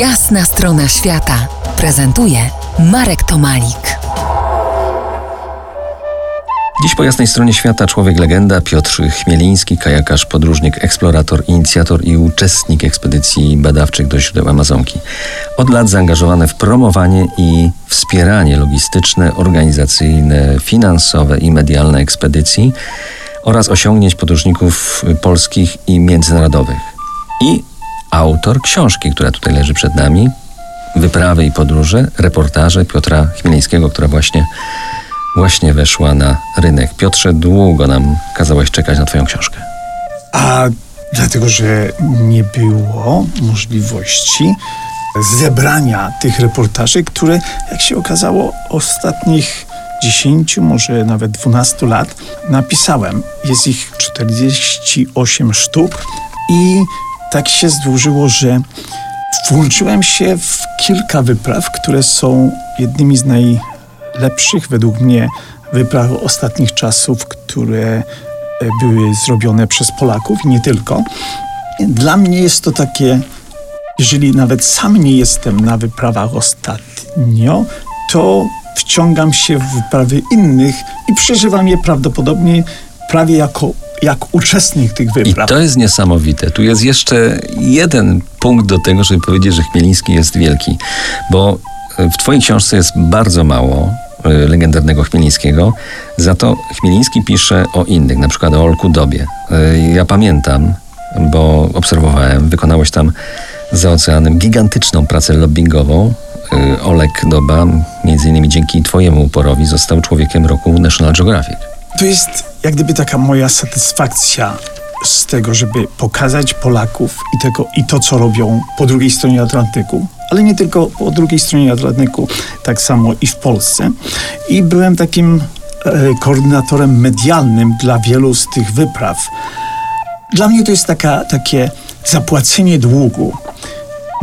Jasna strona świata prezentuje Marek Tomalik. Dziś po jasnej stronie świata człowiek legenda Piotr Chmieliński, kajakarz, podróżnik, eksplorator, inicjator i uczestnik ekspedycji badawczych do źródeł Amazonki. Od lat zaangażowany w promowanie i wspieranie logistyczne, organizacyjne, finansowe i medialne ekspedycji oraz osiągnięć podróżników polskich i międzynarodowych. I autor książki, która tutaj leży przed nami, Wyprawy i podróże, reportaże Piotra Chmielińskiego, która właśnie właśnie weszła na rynek. Piotrze, długo nam kazałeś czekać na Twoją książkę. A dlatego, że nie było możliwości zebrania tych reportaży, które, jak się okazało, ostatnich 10, może nawet 12 lat napisałem. Jest ich 48 sztuk i tak się zdłużyło, że włączyłem się w kilka wypraw, które są jednymi z najlepszych według mnie wypraw ostatnich czasów, które e, były zrobione przez Polaków i nie tylko. Dla mnie jest to takie, jeżeli nawet sam nie jestem na wyprawach ostatnio, to wciągam się w wyprawy innych i przeżywam je prawdopodobnie prawie jako jak uczestnik tych wypraw. I to jest niesamowite. Tu jest jeszcze jeden punkt do tego, żeby powiedzieć, że Chmieliński jest wielki, bo w Twojej książce jest bardzo mało y, legendarnego Chmielińskiego, za to Chmieliński pisze o innych, na przykład o Olku Dobie. Y, Ja pamiętam, bo obserwowałem, wykonałeś tam za oceanem gigantyczną pracę lobbyingową. Olek Doba, między innymi dzięki Twojemu uporowi, został człowiekiem roku National Geographic. To jest jak gdyby taka moja satysfakcja z tego, żeby pokazać Polaków i, tego, i to, co robią po drugiej stronie Atlantyku, ale nie tylko po drugiej stronie Atlantyku, tak samo i w Polsce. I byłem takim e, koordynatorem medialnym dla wielu z tych wypraw. Dla mnie to jest taka, takie zapłacenie długu.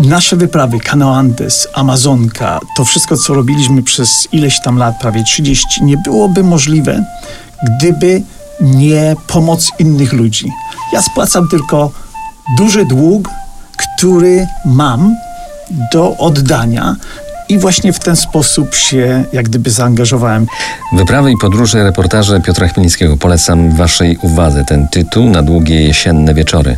Nasze wyprawy, Kanał Andes, Amazonka, to wszystko, co robiliśmy przez ileś tam lat, prawie 30, nie byłoby możliwe, gdyby nie pomoc innych ludzi. Ja spłacam tylko duży dług, który mam do oddania i właśnie w ten sposób się jak gdyby zaangażowałem. Wyprawy i podróże, reportaże Piotra Chmielnickiego. Polecam Waszej uwadze ten tytuł na długie jesienne wieczory.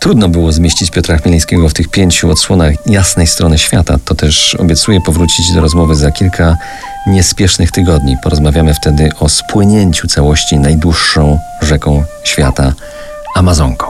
Trudno było zmieścić Piotra Chmielnickiego w tych pięciu odsłonach jasnej strony świata. To też obiecuję powrócić do rozmowy za kilka niespiesznych tygodni. Porozmawiamy wtedy o spłynięciu całości najdłuższą rzeką świata Amazonką.